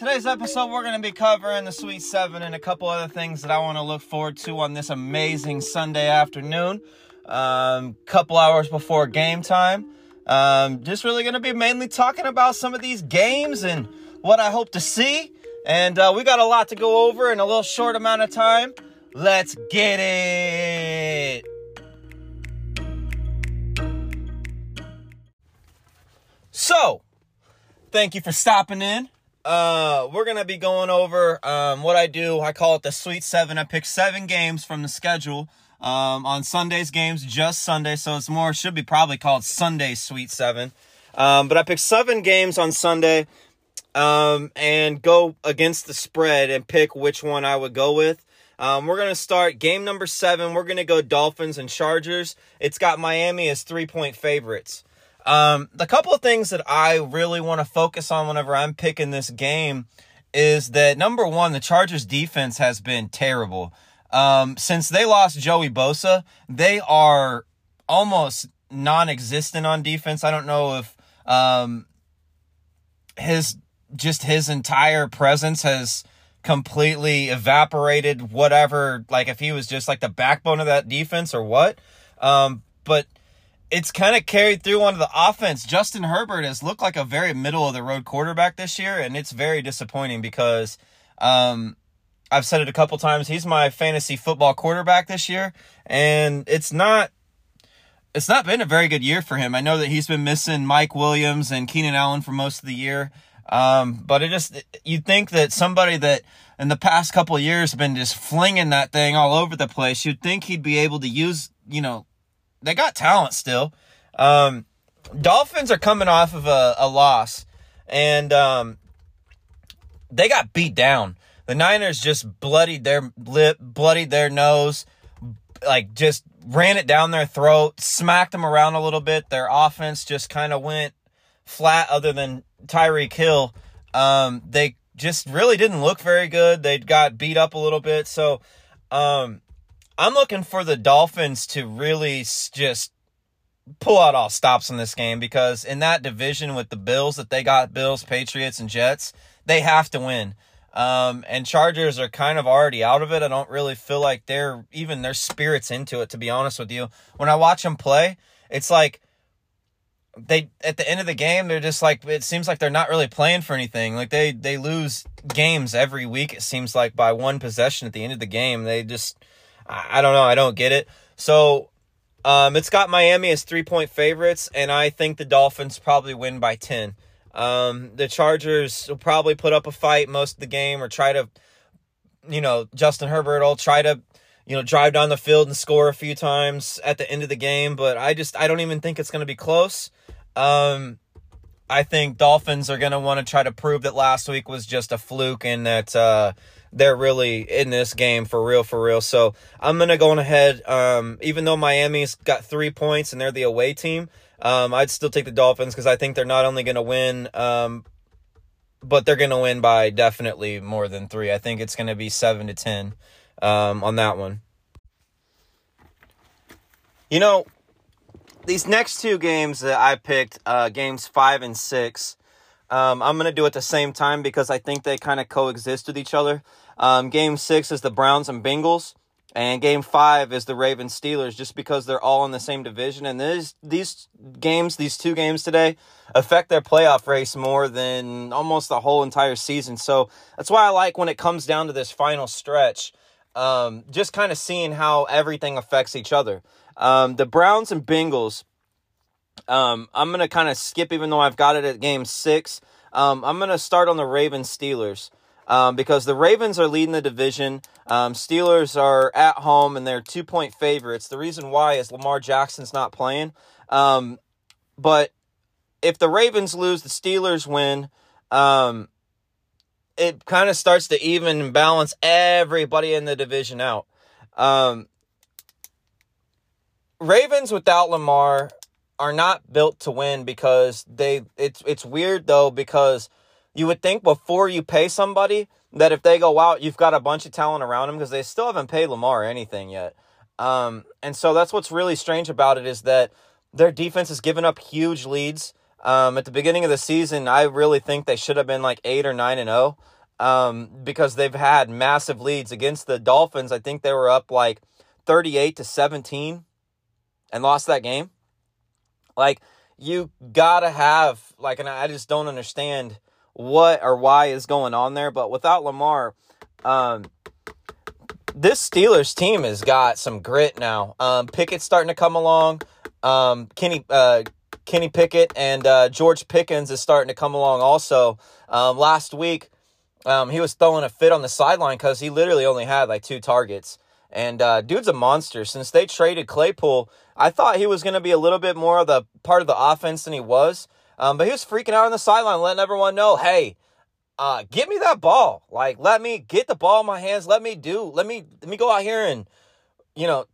Today's episode, we're going to be covering the Sweet Seven and a couple other things that I want to look forward to on this amazing Sunday afternoon. Um, couple hours before game time. Um, just really going to be mainly talking about some of these games and what I hope to see. And uh, we got a lot to go over in a little short amount of time. Let's get it. So, thank you for stopping in. Uh, we're gonna be going over um, what I do. I call it the Sweet Seven. I pick seven games from the schedule. Um, on Sunday's games, just Sunday, so it's more should be probably called Sunday Sweet Seven. Um, but I pick seven games on Sunday, um, and go against the spread and pick which one I would go with. Um, we're gonna start game number seven. We're gonna go Dolphins and Chargers. It's got Miami as three point favorites. Um, the couple of things that I really want to focus on whenever I'm picking this game is that number one, the Chargers defense has been terrible. Um, since they lost Joey Bosa, they are almost non-existent on defense. I don't know if um, his just his entire presence has completely evaporated. Whatever, like if he was just like the backbone of that defense or what. Um, but it's kind of carried through onto the offense. Justin Herbert has looked like a very middle of the road quarterback this year, and it's very disappointing because um, I've said it a couple times. He's my fantasy football quarterback this year, and it's not. It's not been a very good year for him. I know that he's been missing Mike Williams and Keenan Allen for most of the year. Um, but it just, you'd think that somebody that in the past couple years been just flinging that thing all over the place, you'd think he'd be able to use, you know, they got talent still. Um, Dolphins are coming off of a, a loss, and um, they got beat down. The Niners just bloodied their lip, bloodied their nose, like just ran it down their throat, smacked them around a little bit. Their offense just kind of went flat, other than Tyreek Hill. Um, they just really didn't look very good. They got beat up a little bit. So, um, I'm looking for the Dolphins to really just pull out all stops in this game because in that division with the Bills that they got Bills, Patriots, and Jets, they have to win. Um, and Chargers are kind of already out of it. I don't really feel like they're even their spirits into it, to be honest with you. When I watch them play, it's like they at the end of the game they're just like it seems like they're not really playing for anything like they they lose games every week it seems like by one possession at the end of the game they just I don't know. I don't get it. So um, it's got Miami as three point favorites, and I think the Dolphins probably win by 10. Um, the Chargers will probably put up a fight most of the game or try to, you know, Justin Herbert will try to, you know, drive down the field and score a few times at the end of the game, but I just, I don't even think it's going to be close. Um, I think Dolphins are going to want to try to prove that last week was just a fluke and that, uh, they're really in this game for real, for real. So I'm gonna go on ahead. Um, even though Miami's got three points and they're the away team, um, I'd still take the Dolphins because I think they're not only gonna win, um, but they're gonna win by definitely more than three. I think it's gonna be seven to ten um, on that one. You know, these next two games that I picked, uh, games five and six. Um, I'm going to do it at the same time because I think they kind of coexist with each other. Um, game six is the Browns and Bengals. And game five is the Ravens Steelers, just because they're all in the same division. And these these games, these two games today, affect their playoff race more than almost the whole entire season. So that's why I like when it comes down to this final stretch, um, just kind of seeing how everything affects each other. Um, the Browns and Bengals um, I'm going to kind of skip, even though I've got it at game six. Um, I'm going to start on the Ravens Steelers um, because the Ravens are leading the division. Um, Steelers are at home and they're two point favorites. The reason why is Lamar Jackson's not playing. Um, but if the Ravens lose, the Steelers win. Um, it kind of starts to even balance everybody in the division out. Um, Ravens without Lamar are not built to win because they it's it's weird though because you would think before you pay somebody that if they go out you've got a bunch of talent around them because they still haven't paid Lamar anything yet. Um, and so that's what's really strange about it is that their defense has given up huge leads. Um, at the beginning of the season, I really think they should have been like eight or nine and zero um, because they've had massive leads against the Dolphins. I think they were up like thirty eight to seventeen, and lost that game. Like you gotta have like, and I just don't understand what or why is going on there. But without Lamar, um, this Steelers team has got some grit now. Um, Pickett's starting to come along. Um, Kenny uh, Kenny Pickett and uh, George Pickens is starting to come along also. Um, last week, um, he was throwing a fit on the sideline because he literally only had like two targets. And uh, dude's a monster. Since they traded Claypool, I thought he was going to be a little bit more of the part of the offense than he was. Um, but he was freaking out on the sideline, letting everyone know, hey, uh, give me that ball. Like, let me get the ball in my hands. Let me do. Let me let me go out here and, you know,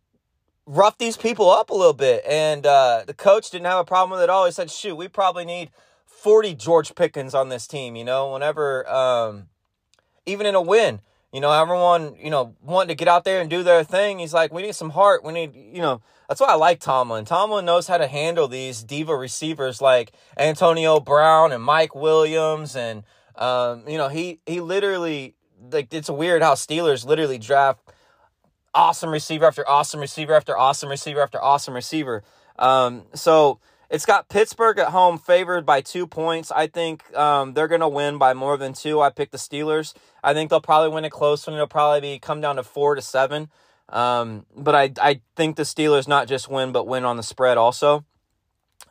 rough these people up a little bit. And uh, the coach didn't have a problem with it all. He said, shoot, we probably need 40 George Pickens on this team, you know, whenever, um, even in a win, you know, everyone, you know, wanting to get out there and do their thing. He's like, we need some heart. We need, you know, that's why I like Tomlin. Tomlin knows how to handle these diva receivers like Antonio Brown and Mike Williams. And, um, you know, he, he literally, like, it's weird how Steelers literally draft awesome receiver after awesome receiver after awesome receiver after awesome receiver. Um, so it's got Pittsburgh at home favored by two points. I think um, they're going to win by more than two. I picked the Steelers. I think they'll probably win a close one. It'll probably be come down to four to seven. Um, but I, I think the Steelers not just win, but win on the spread also.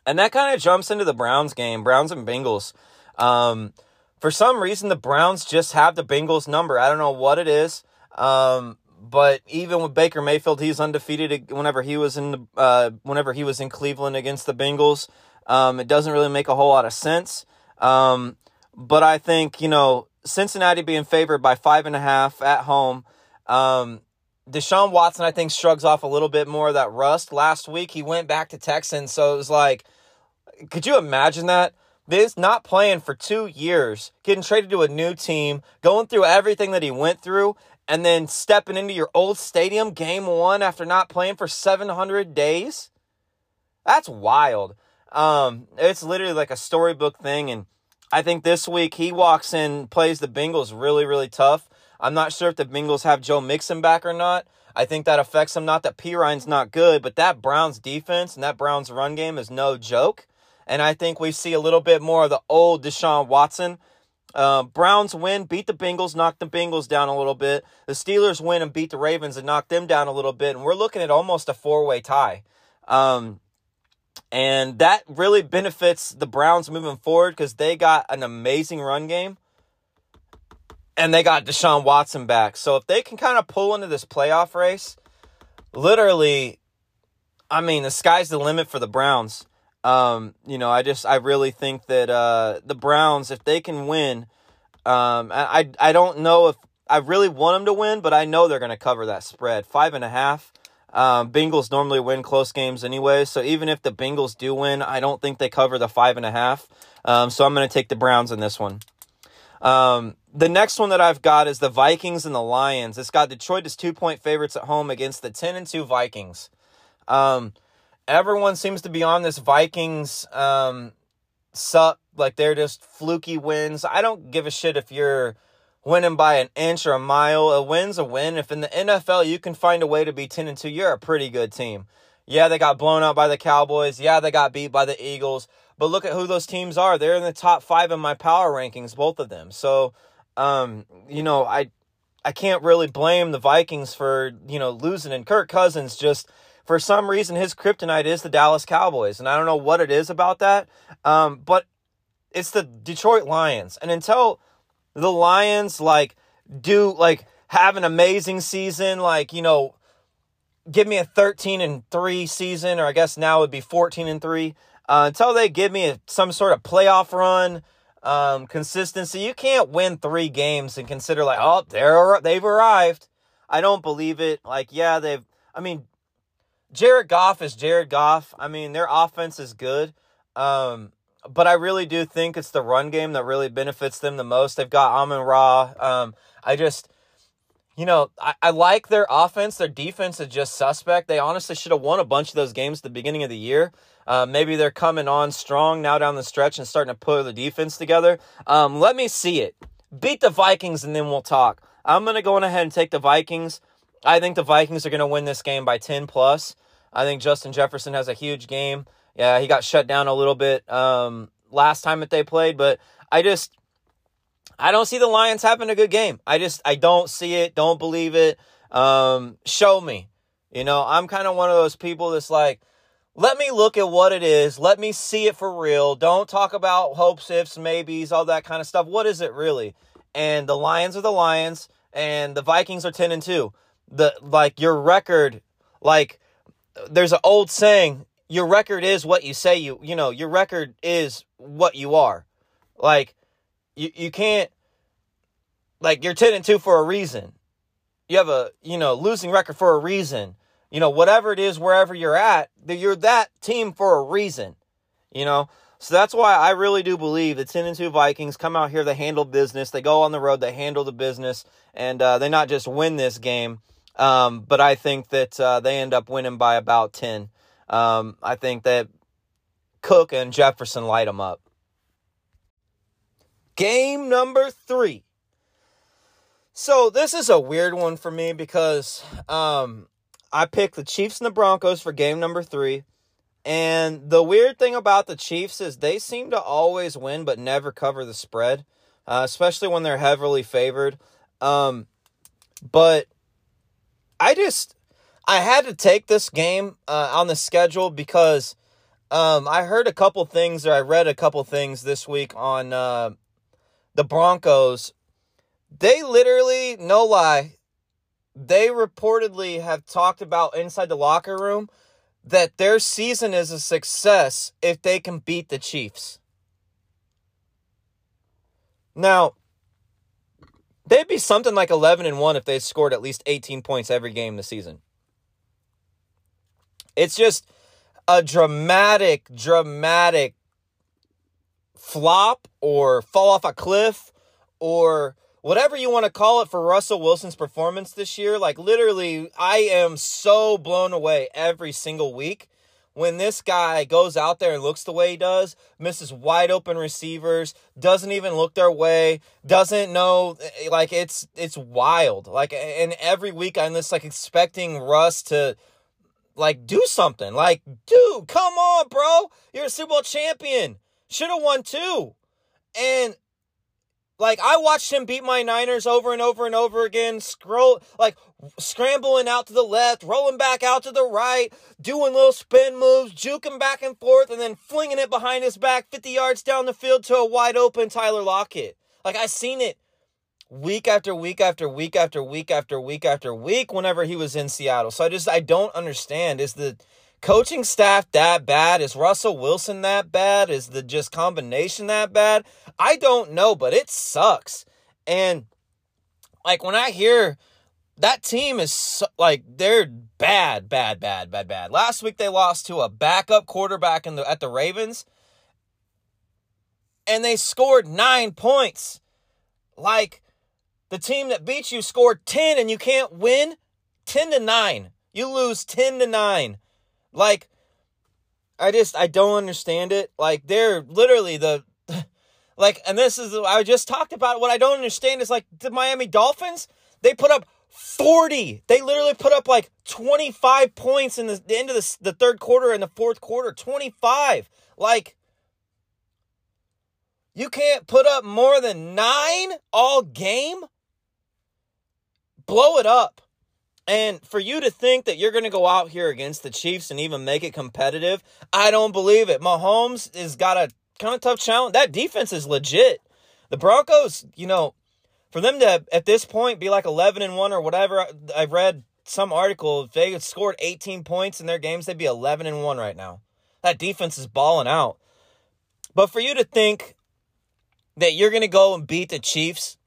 And that kind of jumps into the Browns game, Browns and Bengals. Um, for some reason, the Browns just have the Bengals number. I don't know what it is. Um, but even with Baker Mayfield, he's undefeated whenever he was in the uh, whenever he was in Cleveland against the Bengals. Um, it doesn't really make a whole lot of sense. Um, but I think you know Cincinnati being favored by five and a half at home. Um, Deshaun Watson, I think, shrugs off a little bit more of that rust. Last week, he went back to Texans, so it was like, could you imagine that? This not playing for two years, getting traded to a new team, going through everything that he went through, and then stepping into your old stadium game one after not playing for 700 days? That's wild. Um, it's literally like a storybook thing and i think this week he walks in plays the bengals really really tough. I'm not sure if the bengals have joe mixon back or not. I think that affects them not that Perine's not good but that browns defense and that browns run game is no joke. And i think we see a little bit more of the old deshaun watson uh, Browns win, beat the Bengals, knock the Bengals down a little bit. The Steelers win and beat the Ravens and knock them down a little bit. And we're looking at almost a four way tie. Um, and that really benefits the Browns moving forward because they got an amazing run game and they got Deshaun Watson back. So if they can kind of pull into this playoff race, literally, I mean, the sky's the limit for the Browns. Um, you know, I just I really think that uh, the Browns, if they can win, um, I I don't know if I really want them to win, but I know they're going to cover that spread five and a half. Um, Bengals normally win close games anyway, so even if the Bengals do win, I don't think they cover the five and a half. Um, so I'm going to take the Browns in this one. Um, the next one that I've got is the Vikings and the Lions. It's got Detroit as two point favorites at home against the ten and two Vikings. Um, everyone seems to be on this Vikings um suck like they're just fluky wins. I don't give a shit if you're winning by an inch or a mile. A win's a win. If in the NFL you can find a way to be 10 and 2, you're a pretty good team. Yeah, they got blown out by the Cowboys. Yeah, they got beat by the Eagles. But look at who those teams are. They're in the top 5 in my power rankings, both of them. So, um, you know, I I can't really blame the Vikings for, you know, losing and Kirk Cousins just for some reason his kryptonite is the Dallas Cowboys, and I don't know what it is about that. Um, but it's the Detroit Lions, and until the Lions like do like have an amazing season, like you know, give me a thirteen and three season, or I guess now would be fourteen and three. Uh, until they give me a, some sort of playoff run, um, consistency, you can't win three games and consider like, oh, they're they've arrived. I don't believe it. Like, yeah, they've. I mean, Jared Goff is Jared Goff. I mean, their offense is good. Um, but I really do think it's the run game that really benefits them the most. They've got Amon Ra. Um, I just you know, I, I like their offense. Their defense is just suspect. They honestly should have won a bunch of those games at the beginning of the year. Uh, maybe they're coming on strong now down the stretch and starting to put the defense together. Um, let me see it. Beat the Vikings and then we'll talk. I'm going to go on ahead and take the Vikings. I think the Vikings are going to win this game by 10 plus. I think Justin Jefferson has a huge game. Yeah, he got shut down a little bit um, last time that they played, but I just I don't see the Lions having a good game. I just I don't see it, don't believe it. Um, show me. You know, I'm kind of one of those people that's like, let me look at what it is. Let me see it for real. Don't talk about hopes, ifs, maybes, all that kind of stuff. What is it really? And the Lions are the Lions, and the Vikings are ten and two. The like your record, like there's an old saying, your record is what you say you you know, your record is what you are. Like you, you can't like you're 10 and 2 for a reason. You have a, you know, losing record for a reason. You know, whatever it is wherever you're at, you're that team for a reason. You know? So that's why I really do believe the 10 and 2 Vikings come out here, they handle business, they go on the road, they handle the business, and uh, they not just win this game, um, but I think that uh, they end up winning by about 10. Um, I think that Cook and Jefferson light them up. Game number three. So this is a weird one for me because um, I picked the Chiefs and the Broncos for game number three. And the weird thing about the Chiefs is they seem to always win but never cover the spread, uh, especially when they're heavily favored. Um, but I just I had to take this game uh, on the schedule because um, I heard a couple things or I read a couple things this week on uh, the Broncos, they literally, no lie, they reportedly have talked about inside the locker room that their season is a success if they can beat the Chiefs. Now, they'd be something like 11 and 1 if they scored at least 18 points every game this season. It's just a dramatic, dramatic flop or fall off a cliff or whatever you want to call it for Russell Wilson's performance this year. Like, literally, I am so blown away every single week when this guy goes out there and looks the way he does, misses wide open receivers, doesn't even look their way, doesn't know eh, like it's it's wild. Like and every week I'm just like expecting Russ to like do something. Like, dude, come on, bro. You're a Super Bowl champion. Should have won two. And like I watched him beat my Niners over and over and over again, scroll like scrambling out to the left, rolling back out to the right, doing little spin moves, juking back and forth, and then flinging it behind his back 50 yards down the field to a wide open Tyler Lockett. Like I seen it week after week after week after week after week after week whenever he was in Seattle. So I just I don't understand is the coaching staff that bad? Is Russell Wilson that bad? Is the just combination that bad? I don't know, but it sucks. And like when I hear that team is so, like they're bad, bad, bad, bad, bad. Last week they lost to a backup quarterback in the at the Ravens and they scored 9 points. Like the team that beat you scored 10 and you can't win 10 to 9. You lose 10 to 9. Like, I just I don't understand it. Like they're literally the like, and this is I just talked about. What I don't understand is like the Miami Dolphins. They put up forty. They literally put up like twenty five points in the, the end of the, the third quarter and the fourth quarter. Twenty five. Like, you can't put up more than nine all game. Blow it up. And for you to think that you're going to go out here against the Chiefs and even make it competitive, I don't believe it. Mahomes has got a kind of tough challenge. That defense is legit. The Broncos, you know, for them to at this point be like 11 and 1 or whatever, I've read some article, if they had scored 18 points in their games, they'd be 11 and 1 right now. That defense is balling out. But for you to think that you're going to go and beat the Chiefs,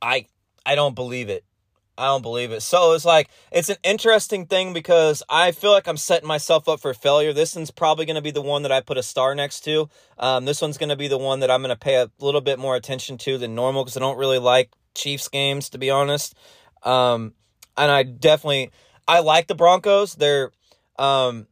I I don't believe it. I don't believe it. So it's like it's an interesting thing because I feel like I'm setting myself up for failure. This one's probably going to be the one that I put a star next to. Um, this one's going to be the one that I'm going to pay a little bit more attention to than normal because I don't really like Chiefs games to be honest. Um, and I definitely I like the Broncos. They're um,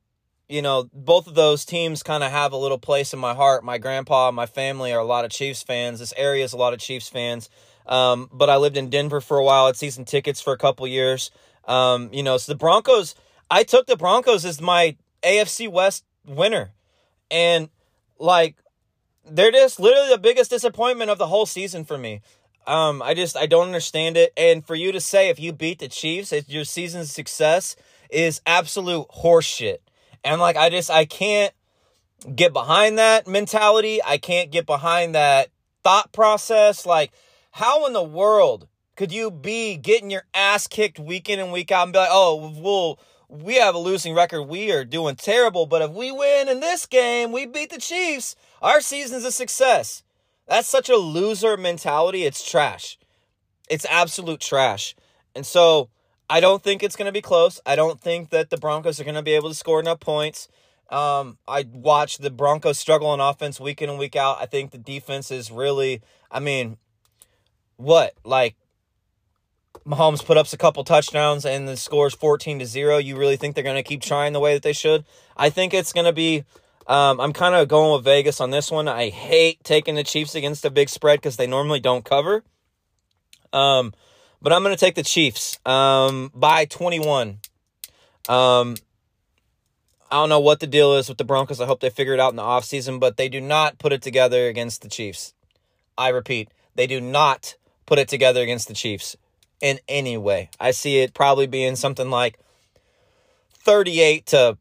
you know, both of those teams kind of have a little place in my heart. My grandpa, my family are a lot of Chiefs fans. This area is a lot of Chiefs fans. Um, but I lived in Denver for a while. I had season tickets for a couple years. Um, you know, so the Broncos. I took the Broncos as my AFC West winner, and like they're just literally the biggest disappointment of the whole season for me. Um, I just I don't understand it. And for you to say if you beat the Chiefs, it's your season's success is absolute horseshit. And like I just I can't get behind that mentality. I can't get behind that thought process. Like, how in the world could you be getting your ass kicked week in and week out and be like, oh, well, we have a losing record. We are doing terrible. But if we win in this game, we beat the Chiefs. Our season's a success. That's such a loser mentality. It's trash. It's absolute trash. And so I don't think it's going to be close. I don't think that the Broncos are going to be able to score enough points. Um, I watch the Broncos struggle on offense week in and week out. I think the defense is really, I mean, what? Like, Mahomes put up a couple touchdowns and the score's 14 to 0. You really think they're going to keep trying the way that they should? I think it's going to be um, I'm kind of going with Vegas on this one. I hate taking the Chiefs against a big spread because they normally don't cover. Um, but I'm going to take the Chiefs um, by 21. Um, I don't know what the deal is with the Broncos. I hope they figure it out in the offseason, but they do not put it together against the Chiefs. I repeat, they do not put it together against the Chiefs in any way. I see it probably being something like 38 to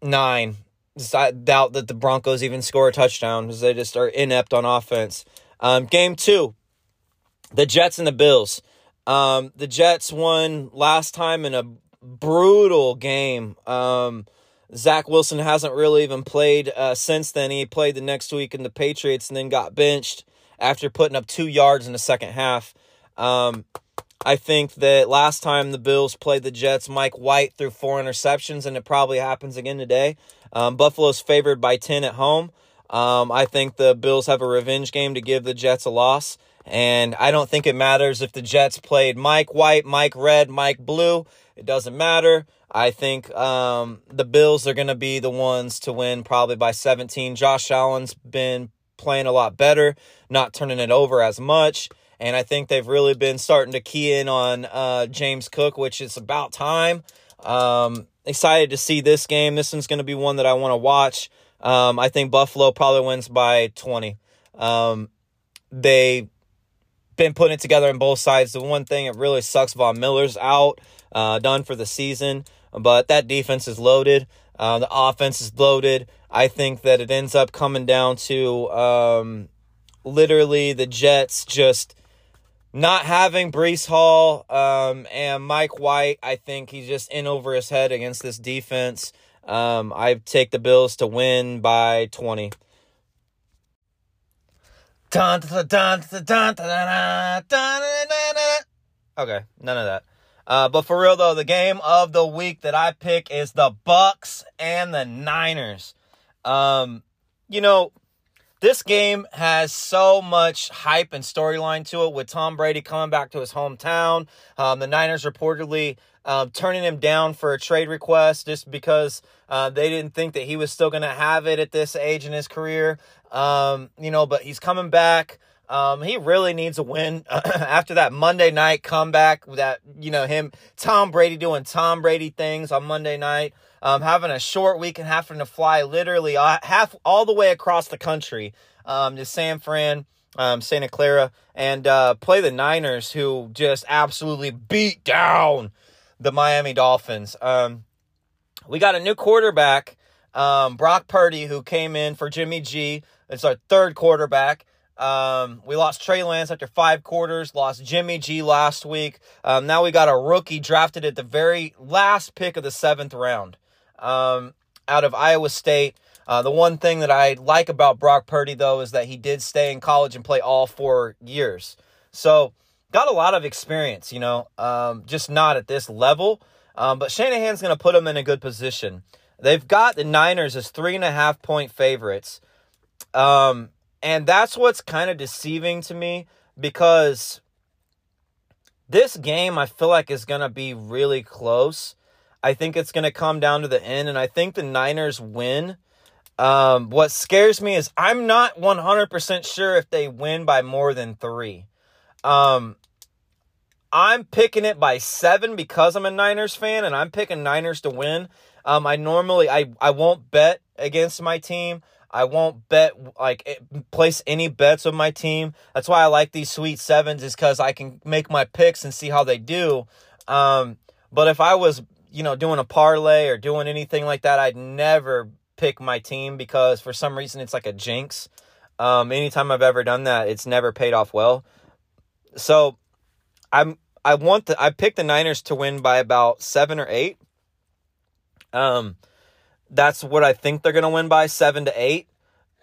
9 I doubt that the Broncos even score a touchdown because they just are inept on offense. Um, game two, the Jets and the Bills. Um, the Jets won last time in a brutal game. Um, Zach Wilson hasn't really even played uh, since then. He played the next week in the Patriots and then got benched after putting up two yards in the second half. Um, I think that last time the Bills played the Jets, Mike White threw four interceptions, and it probably happens again today. Um, Buffalo's favored by 10 at home. Um, I think the Bills have a revenge game to give the Jets a loss. And I don't think it matters if the Jets played Mike White, Mike Red, Mike Blue. It doesn't matter. I think um, the Bills are going to be the ones to win probably by 17. Josh Allen's been playing a lot better, not turning it over as much. And I think they've really been starting to key in on uh, James Cook, which is about time. Um, excited to see this game. This one's going to be one that I want to watch. Um, I think Buffalo probably wins by 20. Um, they been putting it together on both sides. The one thing it really sucks, Von Miller's out, uh, done for the season, but that defense is loaded. Uh, the offense is loaded. I think that it ends up coming down to um, literally the Jets just not having Breece Hall um, and Mike White, I think he's just in over his head against this defense. Um, I take the Bills to win by 20. Okay, none of that. Uh, but for real though, the game of the week that I pick is the Bucs and the Niners. Um, you know, this game has so much hype and storyline to it with Tom Brady coming back to his hometown. Um, the Niners reportedly um, turning him down for a trade request just because uh, they didn't think that he was still going to have it at this age in his career. Um, you know, but he's coming back. Um, he really needs a win after that Monday night comeback. That you know him, Tom Brady doing Tom Brady things on Monday night um, having a short week and having to fly literally uh, half all the way across the country um, to San Fran, um, Santa Clara, and uh, play the Niners, who just absolutely beat down the Miami Dolphins. Um, we got a new quarterback, um, Brock Purdy, who came in for Jimmy G. It's our third quarterback. Um, we lost Trey Lance after five quarters, lost Jimmy G last week. Um, now we got a rookie drafted at the very last pick of the seventh round um, out of Iowa State. Uh, the one thing that I like about Brock Purdy, though, is that he did stay in college and play all four years. So, got a lot of experience, you know, um, just not at this level. Um, but Shanahan's going to put him in a good position. They've got the Niners as three and a half point favorites. Um, and that's what's kind of deceiving to me because this game I feel like is going to be really close. I think it's going to come down to the end, and I think the Niners win. Um, what scares me is I'm not 100% sure if they win by more than three. Um, I'm picking it by seven because I'm a Niners fan, and I'm picking Niners to win. Um, I normally I I won't bet against my team. I won't bet like place any bets with my team. That's why I like these sweet sevens is because I can make my picks and see how they do. Um, but if I was you know doing a parlay or doing anything like that, I'd never pick my team because for some reason it's like a jinx. Um, anytime I've ever done that, it's never paid off well. So I'm I want the I picked the Niners to win by about seven or eight. Um, that's what I think they're gonna win by seven to eight.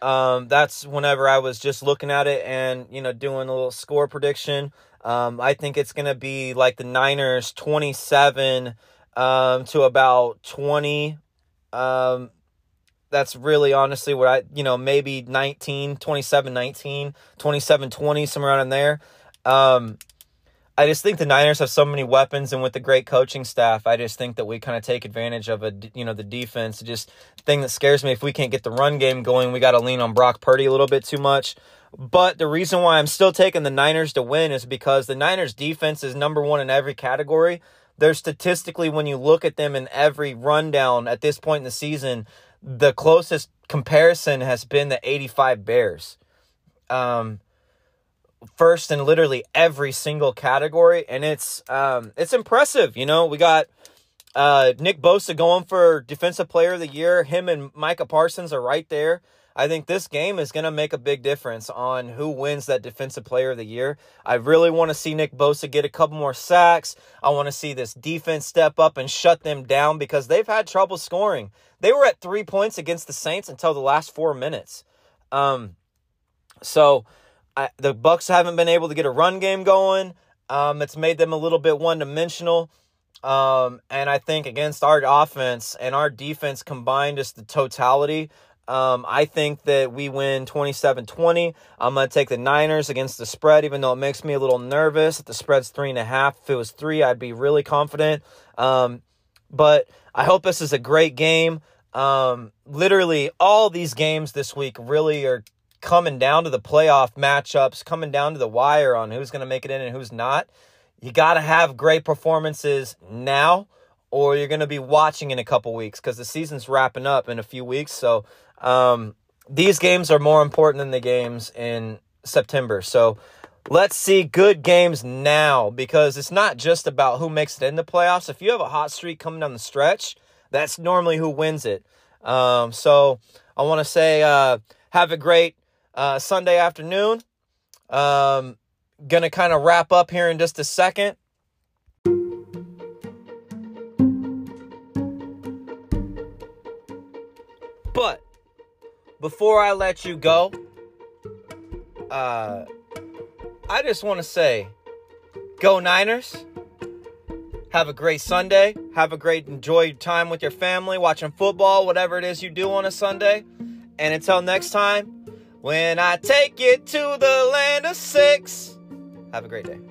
Um, that's whenever I was just looking at it and you know doing a little score prediction. Um, I think it's gonna be like the Niners twenty seven um, to about twenty. Um, that's really honestly what I, you know, maybe 19, 27, 19, 27, 20, somewhere around in there. Um, I just think the Niners have so many weapons, and with the great coaching staff, I just think that we kind of take advantage of a, you know, the defense. Just thing that scares me if we can't get the run game going, we got to lean on Brock Purdy a little bit too much. But the reason why I'm still taking the Niners to win is because the Niners defense is number one in every category. They're statistically, when you look at them in every rundown at this point in the season, the closest comparison has been the 85 Bears. Um, first in literally every single category, and it's um, it's impressive. You know, we got uh, Nick Bosa going for Defensive Player of the Year. Him and Micah Parsons are right there. I think this game is going to make a big difference on who wins that Defensive Player of the Year. I really want to see Nick Bosa get a couple more sacks. I want to see this defense step up and shut them down because they've had trouble scoring. They were at three points against the Saints until the last four minutes. Um, so I, the Bucs haven't been able to get a run game going. Um, it's made them a little bit one dimensional. Um, and I think against our offense and our defense combined, just the totality, um, I think that we win 27 20. I'm going to take the Niners against the spread, even though it makes me a little nervous. If the spread's three and a half, if it was three, I'd be really confident. Um, but I hope this is a great game. Um, literally, all these games this week really are coming down to the playoff matchups, coming down to the wire on who's going to make it in and who's not. You got to have great performances now, or you're going to be watching in a couple weeks because the season's wrapping up in a few weeks. So um, these games are more important than the games in September. So let's see good games now because it's not just about who makes it in the playoffs. If you have a hot streak coming down the stretch, that's normally who wins it. Um, so I want to say uh, have a great uh, Sunday afternoon. Um, gonna kind of wrap up here in just a second. Before I let you go, uh, I just want to say, go Niners. Have a great Sunday. Have a great enjoy time with your family, watching football, whatever it is you do on a Sunday. And until next time, when I take it to the land of six. Have a great day.